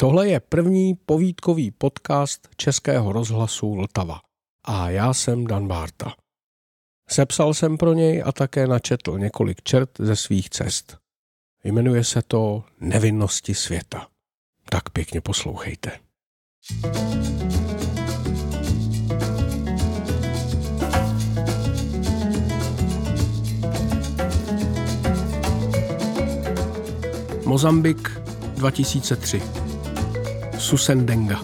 Tohle je první povídkový podcast Českého rozhlasu Vltava. A já jsem Dan Bárta. Sepsal jsem pro něj a také načetl několik čert ze svých cest. Jmenuje se to Nevinnosti světa. Tak pěkně poslouchejte. Mozambik 2003 Susendenga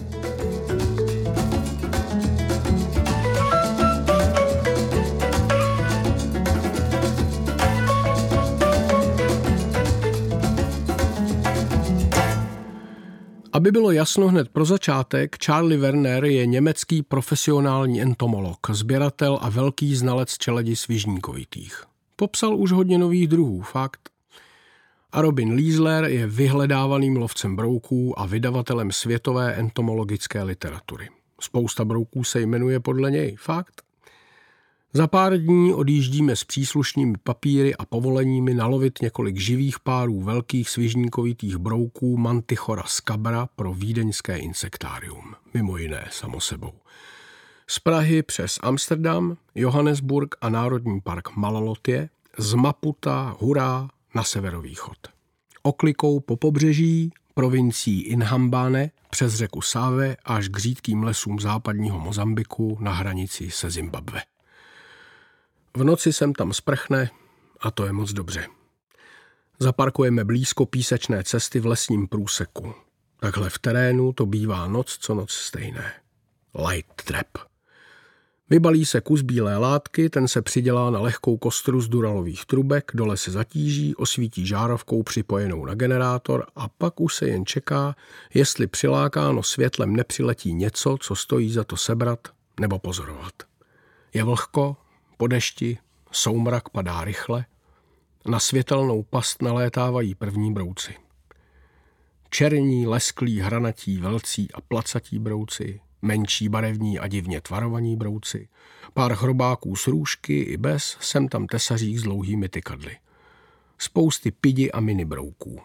Aby bylo jasno hned pro začátek, Charlie Werner je německý profesionální entomolog, sběratel a velký znalec čeledi svižníkovitých. Popsal už hodně nových druhů, fakt. A Robin Liesler je vyhledávaným lovcem brouků a vydavatelem světové entomologické literatury. Spousta brouků se jmenuje podle něj, fakt. Za pár dní odjíždíme s příslušnými papíry a povoleními nalovit několik živých párů velkých svižníkovitých brouků Mantichora scabra pro vídeňské insektárium. Mimo jiné, samo sebou. Z Prahy přes Amsterdam, Johannesburg a Národní park Malalotě, z Maputa, Hurá na severovýchod. Oklikou po pobřeží, provincií Inhambane, přes řeku Sáve až k řídkým lesům západního Mozambiku na hranici se Zimbabwe. V noci sem tam sprchne a to je moc dobře. Zaparkujeme blízko písečné cesty v lesním průseku. Takhle v terénu to bývá noc co noc stejné. Light trap. Vybalí se kus bílé látky, ten se přidělá na lehkou kostru z duralových trubek, dole se zatíží, osvítí žárovkou připojenou na generátor a pak už se jen čeká, jestli přilákáno světlem nepřiletí něco, co stojí za to sebrat nebo pozorovat. Je vlhko, po dešti soumrak padá rychle, na světelnou past nalétávají první brouci. Černí, lesklí, hranatí, velcí a placatí brouci, menší barevní a divně tvarovaní brouci, pár chrobáků z růžky i bez, sem tam tesařík s dlouhými tykadly. Spousty pidi a mini brouků.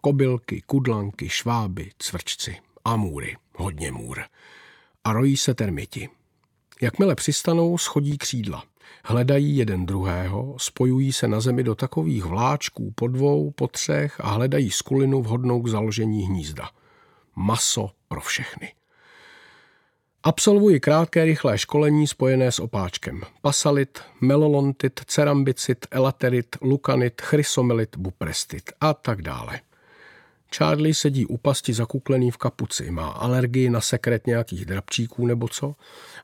Kobylky, kudlanky, šváby, cvrčci, amůry, hodně můr. A rojí se termiti. Jakmile přistanou, schodí křídla. Hledají jeden druhého, spojují se na zemi do takových vláčků po dvou, po třech a hledají skulinu vhodnou k založení hnízda. Maso pro všechny. Absolvuji krátké rychlé školení spojené s opáčkem. Pasalit, melolontit, cerambicit, elaterit, lukanit, chrysomelit, buprestit a tak dále. Charlie sedí u pasti zakuklený v kapuci, má alergii na sekret nějakých drabčíků nebo co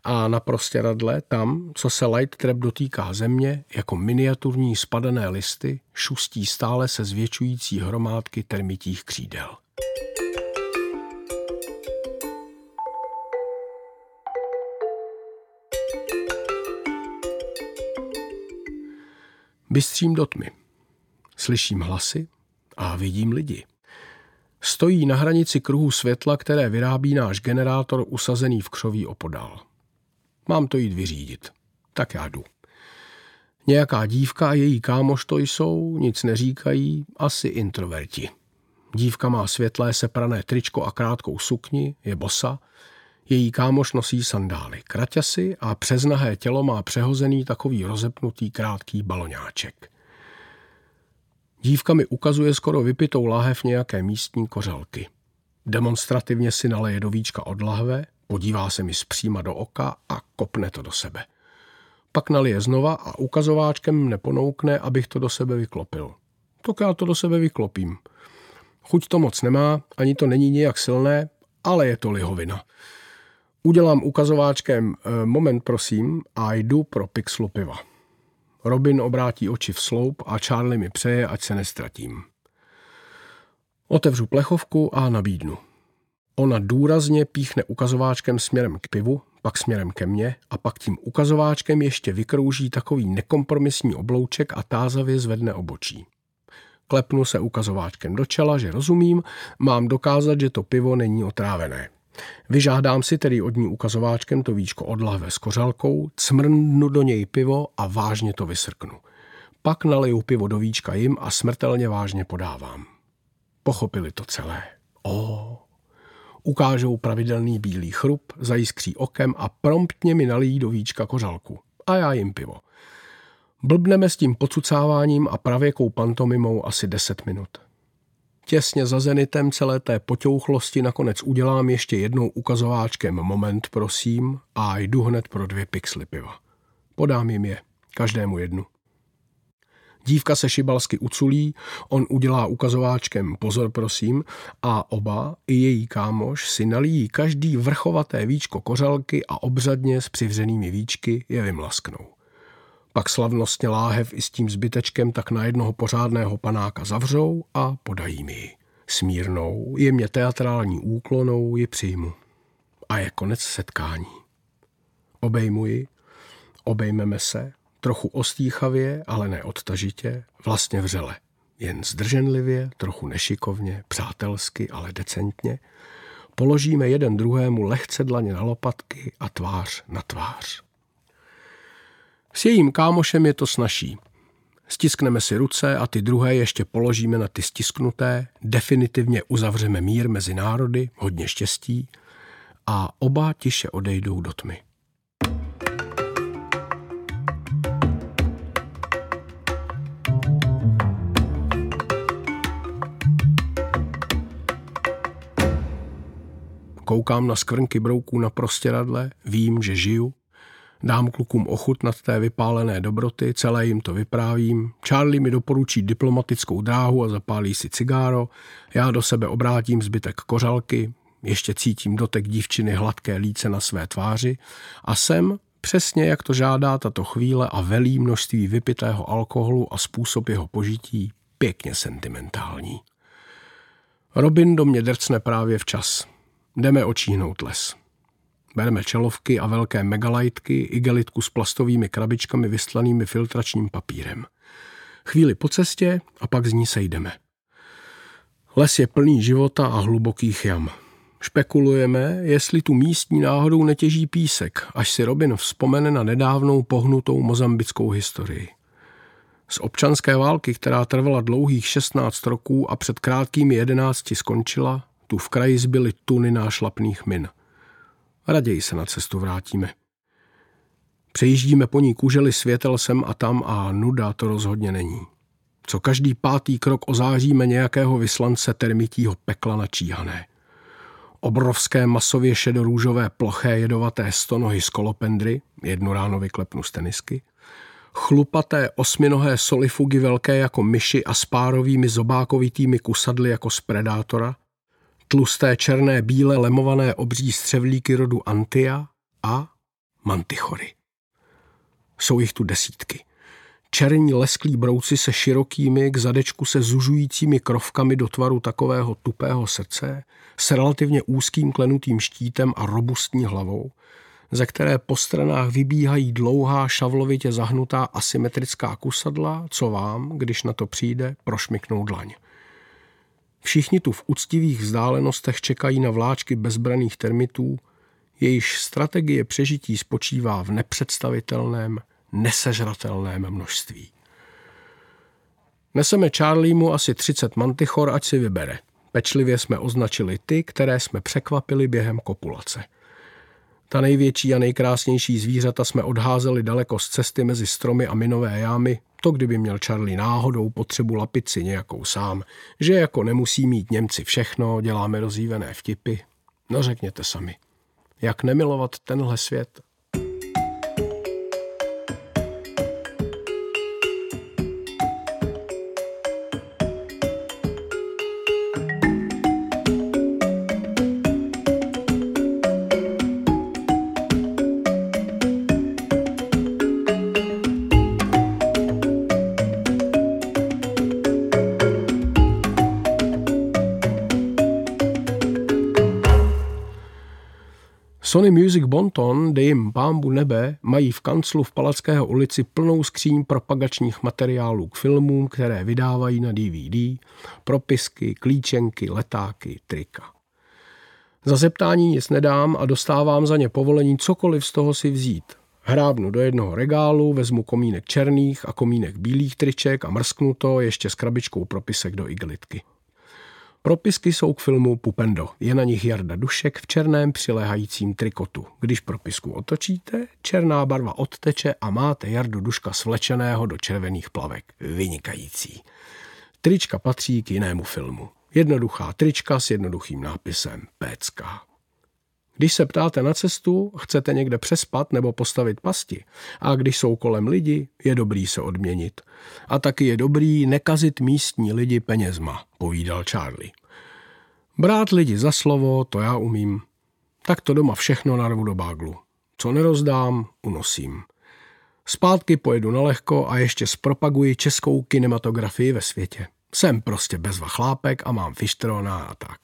a na radle tam, co se light trap dotýká země, jako miniaturní spadané listy, šustí stále se zvětšující hromádky termitích křídel. Bystřím do tmy. Slyším hlasy a vidím lidi. Stojí na hranici kruhu světla, které vyrábí náš generátor usazený v křoví opodál. Mám to jít vyřídit. Tak já jdu. Nějaká dívka a její kámoš to jsou, nic neříkají, asi introverti. Dívka má světlé seprané tričko a krátkou sukni, je bosa. Její kámoš nosí sandály, kraťasy a přes nahé tělo má přehozený takový rozepnutý krátký baloňáček. Dívka mi ukazuje skoro vypitou lahev nějaké místní kořalky. Demonstrativně si naleje do víčka od lahve, podívá se mi zpříma do oka a kopne to do sebe. Pak nalije znova a ukazováčkem neponoukne, abych to do sebe vyklopil. Tak já to do sebe vyklopím. Chuť to moc nemá, ani to není nijak silné, ale je to lihovina. Udělám ukazováčkem eh, moment prosím a jdu pro pixlu piva. Robin obrátí oči v sloup a Charlie mi přeje, ať se nestratím. Otevřu plechovku a nabídnu. Ona důrazně píchne ukazováčkem směrem k pivu, pak směrem ke mně a pak tím ukazováčkem ještě vykrouží takový nekompromisní oblouček a tázavě zvedne obočí. Klepnu se ukazováčkem do čela, že rozumím, mám dokázat, že to pivo není otrávené. Vyžádám si tedy od ní ukazováčkem to víčko od lahve s kořalkou, cmrnu do něj pivo a vážně to vysrknu. Pak naliju pivo do víčka jim a smrtelně vážně podávám. Pochopili to celé. O, Ukážou pravidelný bílý chrup, zajiskří okem a promptně mi nalijí do víčka kořalku. A já jim pivo. Blbneme s tím pocucáváním a pravěkou pantomimou asi 10 minut. Těsně za zenitem celé té poťouchlosti nakonec udělám ještě jednou ukazováčkem moment, prosím, a jdu hned pro dvě pixly piva. Podám jim je, každému jednu. Dívka se šibalsky uculí, on udělá ukazováčkem pozor prosím a oba, i její kámoš, si nalijí každý vrchovaté víčko kořalky a obřadně s přivřenými víčky je vymlasknou. Pak slavnostně láhev i s tím zbytečkem tak na jednoho pořádného panáka zavřou a podají mi ji. Smírnou, jemně teatrální úklonou ji přijmu. A je konec setkání. Obejmu ji, obejmeme se, trochu ostýchavě, ale ne odtažitě, vlastně vřele. Jen zdrženlivě, trochu nešikovně, přátelsky, ale decentně, položíme jeden druhému lehce dlaně na lopatky a tvář na tvář. S jejím kámošem je to snaží. Stiskneme si ruce a ty druhé ještě položíme na ty stisknuté, definitivně uzavřeme mír mezi národy, hodně štěstí a oba tiše odejdou do tmy. Koukám na skvrnky brouků na prostěradle, vím, že žiju. Dám klukům ochutnat té vypálené dobroty, celé jim to vyprávím. Charlie mi doporučí diplomatickou dráhu a zapálí si cigáro. Já do sebe obrátím zbytek kořalky, ještě cítím dotek dívčiny hladké líce na své tváři a jsem, přesně jak to žádá tato chvíle a velí množství vypitého alkoholu a způsob jeho požití, pěkně sentimentální. Robin do mě drcne právě včas. Jdeme očíhnout les. Bereme čelovky a velké megalajtky, igelitku s plastovými krabičkami vyslanými filtračním papírem. Chvíli po cestě a pak z ní sejdeme. Les je plný života a hlubokých jam. Špekulujeme, jestli tu místní náhodou netěží písek, až si Robin vzpomene na nedávnou pohnutou mozambickou historii. Z občanské války, která trvala dlouhých 16 roků a před krátkými 11 skončila, tu v kraji zbyly tuny nášlapných min. Raději se na cestu vrátíme. Přejíždíme po ní kuželi světel sem a tam a nuda to rozhodně není. Co každý pátý krok ozáříme nějakého vyslance termitího pekla načíhané. Obrovské masově šedorůžové ploché jedovaté stonohy z kolopendry, jednu ráno vyklepnu z tenisky, chlupaté osminohé solifugy velké jako myši a s párovými zobákovitými kusadly jako z predátora, tlusté černé bíle lemované obří střevlíky rodu Antia a mantichory. Jsou jich tu desítky. Černí lesklí brouci se širokými, k zadečku se zužujícími krovkami do tvaru takového tupého srdce, s relativně úzkým klenutým štítem a robustní hlavou, ze které po stranách vybíhají dlouhá šavlovitě zahnutá asymetrická kusadla, co vám, když na to přijde, prošmiknou dlaň. Všichni tu v úctivých vzdálenostech čekají na vláčky bezbraných termitů, jejíž strategie přežití spočívá v nepředstavitelném, nesežratelném množství. Neseme Charliemu asi 30 mantichor, ať si vybere. Pečlivě jsme označili ty, které jsme překvapili během kopulace. Ta největší a nejkrásnější zvířata jsme odházeli daleko z cesty mezi stromy a minové jámy, to kdyby měl Charlie náhodou potřebu lapici nějakou sám, že jako nemusí mít Němci všechno, děláme rozjívené vtipy. No řekněte sami, jak nemilovat tenhle svět? Sony Music Bonton, dej jim pámbu nebe, mají v kanclu v Palackého ulici plnou skříň propagačních materiálů k filmům, které vydávají na DVD, propisky, klíčenky, letáky, trika. Za zeptání nic nedám a dostávám za ně povolení cokoliv z toho si vzít. Hrábnu do jednoho regálu, vezmu komínek černých a komínek bílých triček a mrsknu to ještě s krabičkou propisek do iglitky. Propisky jsou k filmu Pupendo. Je na nich Jarda Dušek v černém přiléhajícím trikotu. Když propisku otočíte, černá barva odteče a máte Jardu Duška svlečeného do červených plavek. Vynikající. Trička patří k jinému filmu. Jednoduchá trička s jednoduchým nápisem Pécka. Když se ptáte na cestu, chcete někde přespat nebo postavit pasti a když jsou kolem lidi, je dobrý se odměnit. A taky je dobrý nekazit místní lidi penězma, povídal Charlie. Brát lidi za slovo, to já umím. Tak to doma všechno narvu do báglu. Co nerozdám, unosím. Zpátky pojedu na lehko a ještě zpropaguji českou kinematografii ve světě. Jsem prostě bezva chlápek a mám fištrona a tak.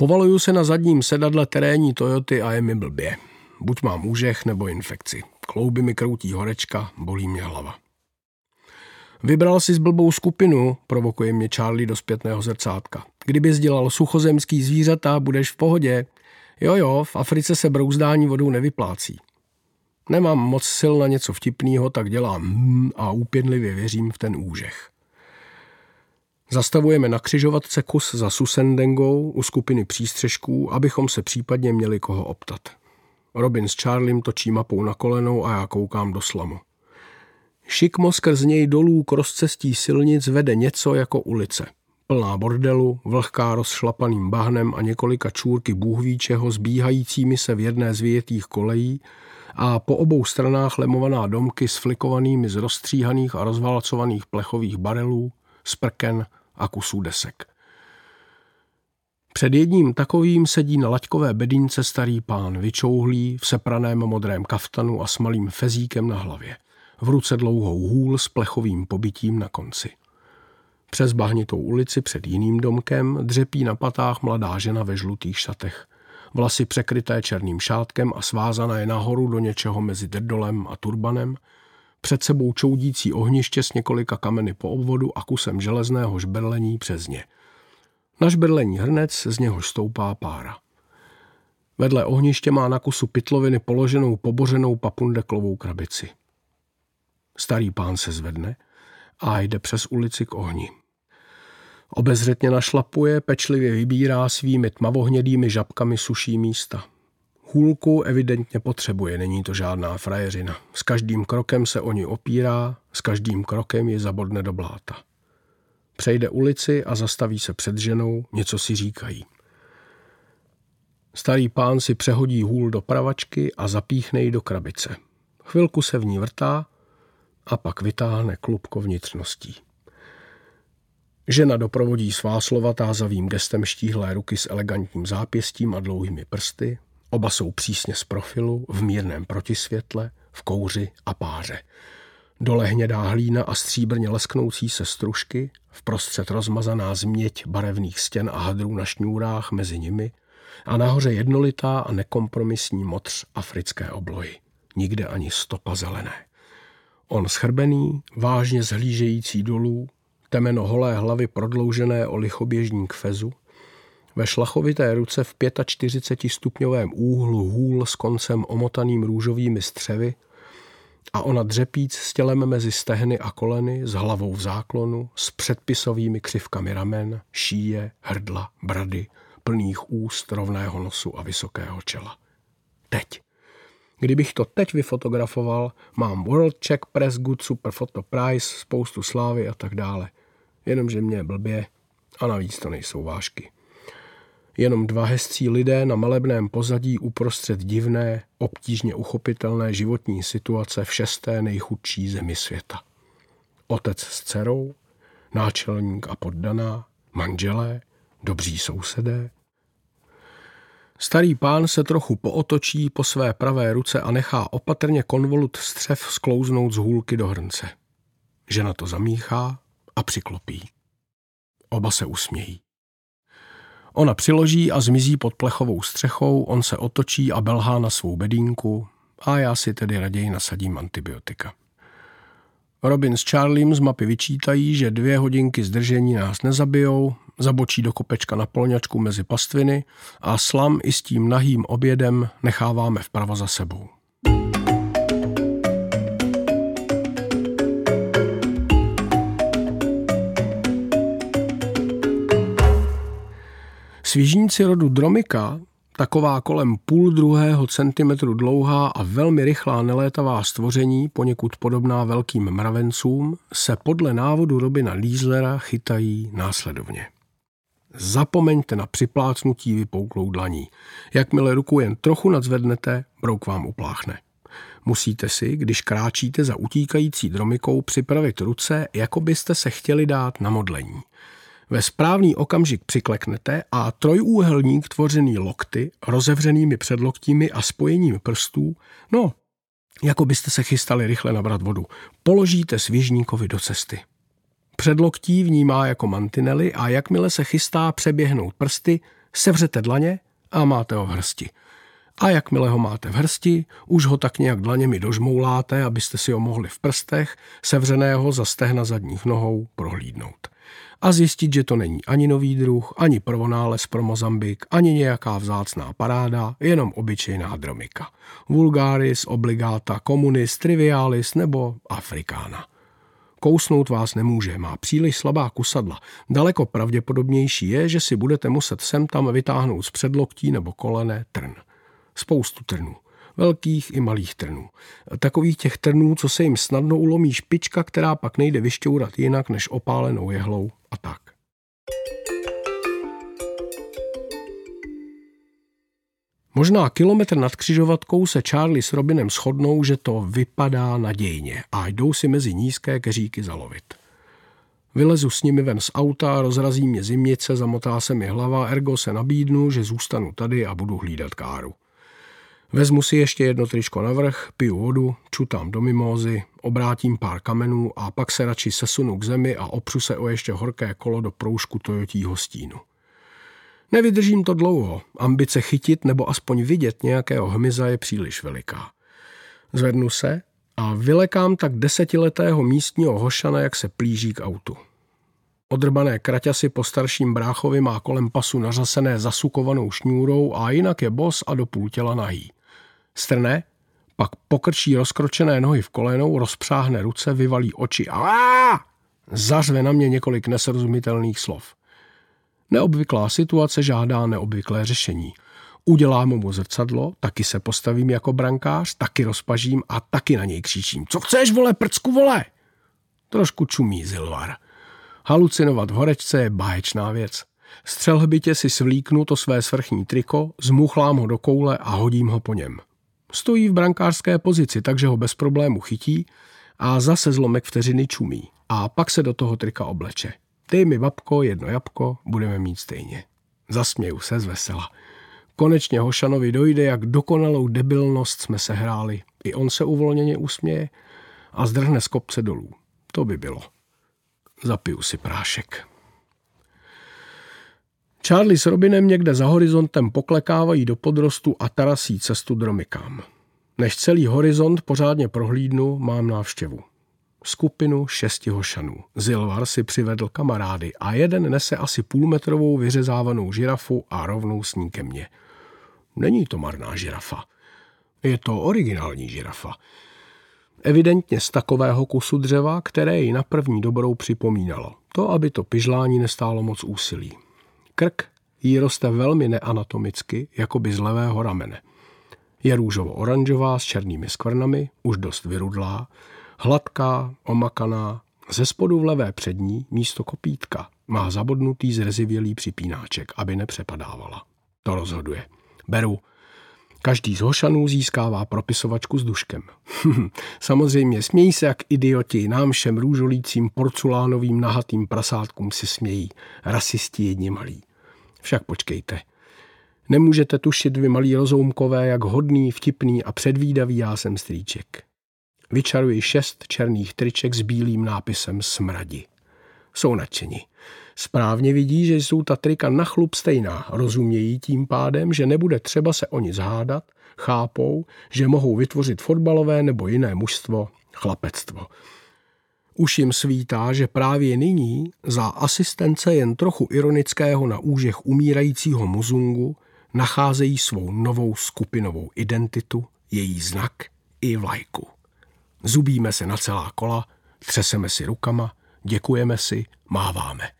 Povaluju se na zadním sedadle terénní Toyoty a je mi blbě. Buď mám úžech nebo infekci. Klouby mi kroutí horečka, bolí mě hlava. Vybral si z blbou skupinu, provokuje mě Charlie do zpětného zrcátka. Kdyby dělal suchozemský zvířata, budeš v pohodě. Jo, jo, v Africe se brouzdání vodou nevyplácí. Nemám moc sil na něco vtipného, tak dělám hm a úpěnlivě věřím v ten úžeh. Zastavujeme na křižovatce kus za Susendengou u skupiny přístřežků, abychom se případně měli koho optat. Robin s Charliem točí mapou na kolenou a já koukám do slamu. Šikmo skrz něj dolů k rozcestí silnic vede něco jako ulice. Plná bordelu, vlhká rozšlapaným bahnem a několika čůrky bůhvíčeho zbíhajícími se v jedné z vyjetých kolejí a po obou stranách lemovaná domky s flikovanými z rozstříhaných a rozvalcovaných plechových barelů, sprken a kusů desek. Před jedním takovým sedí na laťkové bedínce starý pán, vyčouhlý, v sepraném modrém kaftanu a s malým fezíkem na hlavě. V ruce dlouhou hůl s plechovým pobytím na konci. Přes bahnitou ulici před jiným domkem dřepí na patách mladá žena ve žlutých šatech. Vlasy překryté černým šátkem a svázané nahoru do něčeho mezi drdolem a turbanem – před sebou čoudící ohniště s několika kameny po obvodu a kusem železného žberlení přes ně. Na žberlení hrnec z něhož stoupá pára. Vedle ohniště má na kusu pitloviny položenou pobořenou papundeklovou krabici. Starý pán se zvedne a jde přes ulici k ohni. Obezřetně našlapuje, pečlivě vybírá svými tmavohnědými žabkami suší místa – Hůlku evidentně potřebuje, není to žádná frajeřina. S každým krokem se o ní opírá, s každým krokem je zabodne do bláta. Přejde ulici a zastaví se před ženou, něco si říkají. Starý pán si přehodí hůl do pravačky a zapíchne ji do krabice. Chvilku se v ní vrtá a pak vytáhne klubko vnitřností. Žena doprovodí svá slova tázavým gestem štíhlé ruky s elegantním zápěstím a dlouhými prsty, Oba jsou přísně z profilu, v mírném protisvětle, v kouři a páře. Dole hnědá hlína a stříbrně lesknoucí se stružky, vprostřed rozmazaná změť barevných stěn a hadrů na šňůrách mezi nimi a nahoře jednolitá a nekompromisní motř africké oblohy. Nikde ani stopa zelené. On schrbený, vážně zhlížející dolů, temeno holé hlavy prodloužené o lichoběžní kfezu, ve šlachovité ruce v 45 stupňovém úhlu hůl s koncem omotaným růžovými střevy a ona dřepíc s tělem mezi stehny a koleny, s hlavou v záklonu, s předpisovými křivkami ramen, šíje, hrdla, brady, plných úst, rovného nosu a vysokého čela. Teď. Kdybych to teď vyfotografoval, mám World Check Press Good Super Photo Prize, spoustu slávy a tak dále. Jenomže mě je blbě a navíc to nejsou vážky. Jenom dva hezcí lidé na malebném pozadí uprostřed divné, obtížně uchopitelné životní situace v šesté nejchudší zemi světa. Otec s dcerou, náčelník a poddaná, manželé, dobří sousedé. Starý pán se trochu pootočí po své pravé ruce a nechá opatrně konvolut střev sklouznout z hůlky do hrnce. Žena to zamíchá a přiklopí. Oba se usmějí. Ona přiloží a zmizí pod plechovou střechou, on se otočí a belhá na svou bedínku a já si tedy raději nasadím antibiotika. Robin s Charliem z mapy vyčítají, že dvě hodinky zdržení nás nezabijou, zabočí do kopečka na polňačku mezi pastviny a slam i s tím nahým obědem necháváme vpravo za sebou. Svížníci rodu Dromika, taková kolem půl druhého centimetru dlouhá a velmi rychlá nelétavá stvoření, poněkud podobná velkým mravencům, se podle návodu Robina Lízlera chytají následovně. Zapomeňte na připlácnutí vypouklou dlaní. Jakmile ruku jen trochu nadzvednete, brouk vám upláchne. Musíte si, když kráčíte za utíkající dromikou, připravit ruce, jako byste se chtěli dát na modlení. Ve správný okamžik přikleknete a trojúhelník tvořený lokty, rozevřenými předloktími a spojením prstů, no, jako byste se chystali rychle nabrat vodu, položíte svěžníkovi do cesty. Předloktí vnímá jako mantinely a jakmile se chystá přeběhnout prsty, sevřete dlaně a máte ho v hrsti. A jakmile ho máte v hrsti, už ho tak nějak dlaněmi dožmouláte, abyste si ho mohli v prstech, sevřeného za stehna zadních nohou, prohlídnout. A zjistit, že to není ani nový druh, ani provonález pro Mozambik, ani nějaká vzácná paráda, jenom obyčejná dromika. Vulgaris, obligata, komunis, trivialis nebo afrikána. Kousnout vás nemůže, má příliš slabá kusadla. Daleko pravděpodobnější je, že si budete muset sem tam vytáhnout z předloktí nebo kolene trn. Spoustu trnů. Velkých i malých trnů. Takových těch trnů, co se jim snadno ulomí špička, která pak nejde vyšťourat jinak než opálenou jehlou a tak. Možná kilometr nad křižovatkou se Charlie s Robinem shodnou, že to vypadá nadějně a jdou si mezi nízké keříky zalovit. Vylezu s nimi ven z auta, rozrazí mě zimnice, zamotá se mi hlava, ergo se nabídnu, že zůstanu tady a budu hlídat káru. Vezmu si ještě jedno tričko navrch, piju vodu, čutám do mimózy, obrátím pár kamenů a pak se radši sesunu k zemi a opřu se o ještě horké kolo do proužku Toyotího stínu. Nevydržím to dlouho, ambice chytit nebo aspoň vidět nějakého hmyza je příliš veliká. Zvednu se a vylekám tak desetiletého místního hošana, jak se plíží k autu. Odrbané kraťasy po starším bráchovi má kolem pasu nařasené zasukovanou šňůrou a jinak je bos a do půl těla nahý. Strne, pak pokrčí rozkročené nohy v kolenou, rozpřáhne ruce, vyvalí oči a zařve na mě několik nesrozumitelných slov. Neobvyklá situace žádá neobvyklé řešení. Udělám mu zrcadlo, taky se postavím jako brankář, taky rozpažím a taky na něj křičím. Co chceš, vole, prcku, vole? Trošku čumí Zilvar. Halucinovat v horečce je báječná věc. Střelhbitě si svlíknu to své svrchní triko, zmuchlám ho do koule a hodím ho po něm. Stojí v brankářské pozici, takže ho bez problému chytí a zase zlomek vteřiny čumí. A pak se do toho trika obleče. Dej mi babko jedno jabko, budeme mít stejně. Zasměju se z vesela. Konečně Hošanovi dojde, jak dokonalou debilnost jsme se hráli. I on se uvolněně usměje a zdrhne z kopce dolů. To by bylo. Zapiju si prášek. Charlie s Robinem někde za horizontem poklekávají do podrostu a tarasí cestu dromikám. Než celý horizont pořádně prohlídnu, mám návštěvu. Skupinu šesti hošanů. Zilvar si přivedl kamarády a jeden nese asi půlmetrovou vyřezávanou žirafu a rovnou s ní ke mně. Není to marná žirafa. Je to originální žirafa. Evidentně z takového kusu dřeva, které ji na první dobrou připomínalo. To, aby to pyžlání nestálo moc úsilí. Krk jí roste velmi neanatomicky, jako by z levého ramene. Je růžovo-oranžová s černými skvrnami, už dost vyrudlá, hladká, omakaná, ze spodu v levé přední místo kopítka má zabodnutý zrezivělý připínáček, aby nepřepadávala. To rozhoduje. Beru. Každý z hošanů získává propisovačku s duškem. Samozřejmě smějí se jak idioti, nám všem růžolícím porculánovým nahatým prasátkům si smějí. Rasisti jedni malí. Však počkejte. Nemůžete tušit vy malí rozoumkové, jak hodný, vtipný a předvídavý já jsem strýček. Vyčaruji šest černých triček s bílým nápisem Smradi. Jsou nadšeni. Správně vidí, že jsou ta trika na chlup stejná. Rozumějí tím pádem, že nebude třeba se o nic hádat, chápou, že mohou vytvořit fotbalové nebo jiné mužstvo, chlapectvo. Už jim svítá, že právě nyní za asistence jen trochu ironického na úžech umírajícího muzungu nacházejí svou novou skupinovou identitu, její znak i vlajku. Zubíme se na celá kola, třeseme si rukama, děkujeme si, máváme.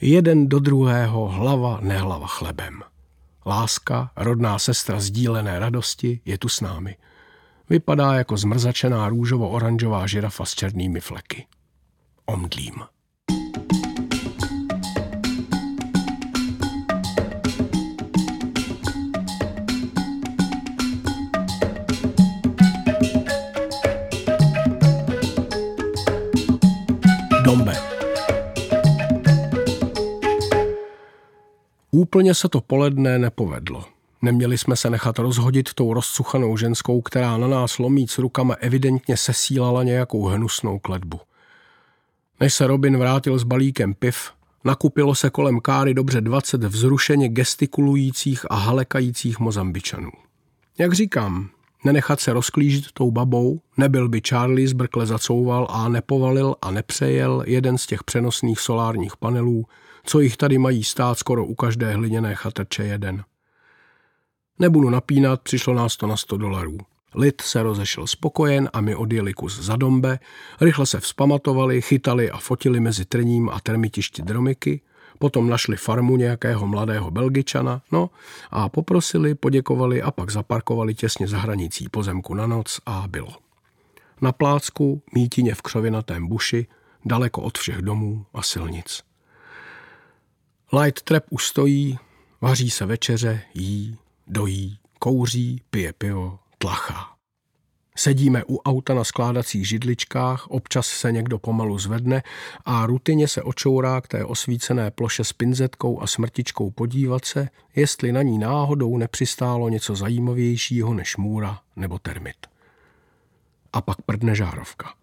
Jeden do druhého hlava nehlava chlebem. Láska, rodná sestra sdílené radosti, je tu s námi. Vypadá jako zmrzačená růžovo-oranžová žirafa s černými fleky. Omdlím. Úplně se to poledne nepovedlo. Neměli jsme se nechat rozhodit tou rozcuchanou ženskou, která na nás lomíc rukama evidentně sesílala nějakou hnusnou kletbu. Než se Robin vrátil s balíkem piv, nakupilo se kolem káry dobře 20 vzrušeně gestikulujících a halekajících mozambičanů. Jak říkám, nenechat se rozklížit tou babou, nebyl by Charlie zbrkle zacouval a nepovalil a nepřejel jeden z těch přenosných solárních panelů, co jich tady mají stát skoro u každé hliněné chatrče jeden. Nebudu napínat, přišlo nás to na 100 dolarů. Lid se rozešel spokojen a my odjeli kus za dombe, rychle se vzpamatovali, chytali a fotili mezi trním a termitišti dromiky, potom našli farmu nějakého mladého belgičana, no a poprosili, poděkovali a pak zaparkovali těsně za hranicí pozemku na noc a bylo. Na plácku, mítině v křovinatém buši, daleko od všech domů a silnic. Light trap už stojí, vaří se večeře, jí, dojí, kouří, pije pivo, tlachá. Sedíme u auta na skládacích židličkách, občas se někdo pomalu zvedne a rutině se očourá k té osvícené ploše s pinzetkou a smrtičkou podívat se, jestli na ní náhodou nepřistálo něco zajímavějšího než můra nebo termit. A pak prdne žárovka.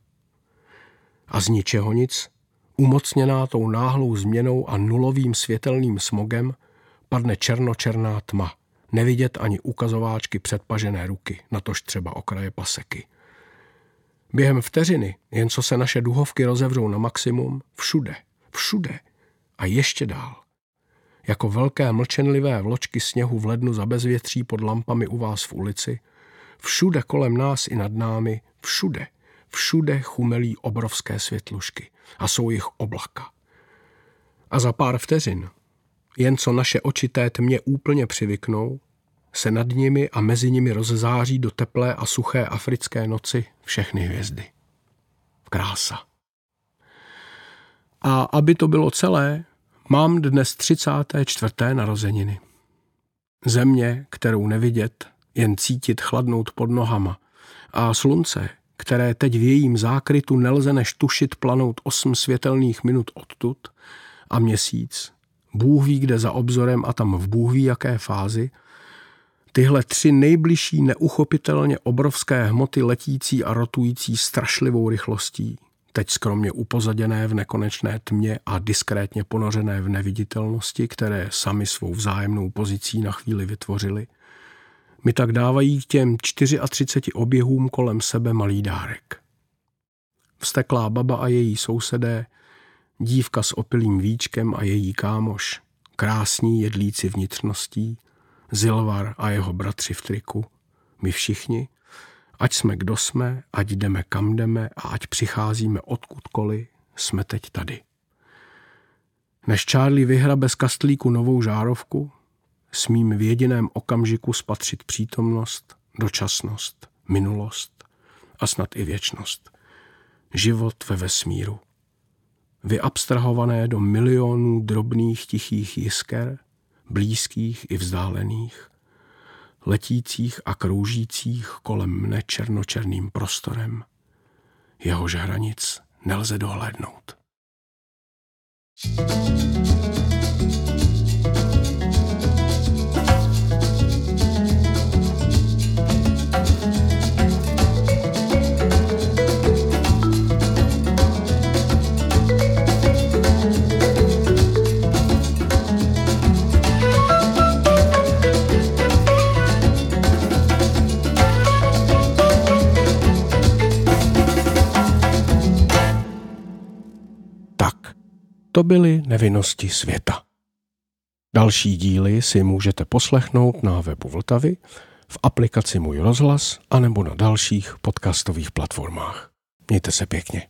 A z ničeho nic umocněná tou náhlou změnou a nulovým světelným smogem, padne černočerná tma, nevidět ani ukazováčky předpažené ruky, natož třeba okraje paseky. Během vteřiny, jen co se naše duhovky rozevřou na maximum, všude, všude a ještě dál. Jako velké mlčenlivé vločky sněhu v lednu za bezvětří pod lampami u vás v ulici, všude kolem nás i nad námi, všude, všude chumelí obrovské světlušky a jsou jich oblaka. A za pár vteřin, jen co naše oči té tmě úplně přivyknou, se nad nimi a mezi nimi rozzáří do teplé a suché africké noci všechny hvězdy. Krása. A aby to bylo celé, mám dnes 34. narozeniny. Země, kterou nevidět, jen cítit chladnout pod nohama a slunce, které teď v jejím zákrytu nelze než tušit planout osm světelných minut odtud, a měsíc, Bůh ví kde za obzorem a tam v Bůh ví jaké fázi, tyhle tři nejbližší neuchopitelně obrovské hmoty letící a rotující strašlivou rychlostí, teď skromně upozaděné v nekonečné tmě a diskrétně ponořené v neviditelnosti, které sami svou vzájemnou pozicí na chvíli vytvořili, mi tak dávají k těm 34 oběhům kolem sebe malý dárek. Vsteklá baba a její sousedé, dívka s opilým víčkem a její kámoš, krásní jedlíci vnitřností, Zilvar a jeho bratři v triku, my všichni, ať jsme kdo jsme, ať jdeme kam jdeme a ať přicházíme odkudkoliv, jsme teď tady. Než Charlie vyhrabe z kastlíku novou žárovku, smím v jediném okamžiku spatřit přítomnost, dočasnost, minulost a snad i věčnost. Život ve vesmíru. Vyabstrahované do milionů drobných tichých jisker, blízkých i vzdálených, letících a kroužících kolem mne černočerným prostorem. Jehož hranic nelze dohlédnout. thank you To byly nevinnosti světa. Další díly si můžete poslechnout na webu Vltavy, v aplikaci Můj rozhlas anebo na dalších podcastových platformách. Mějte se pěkně.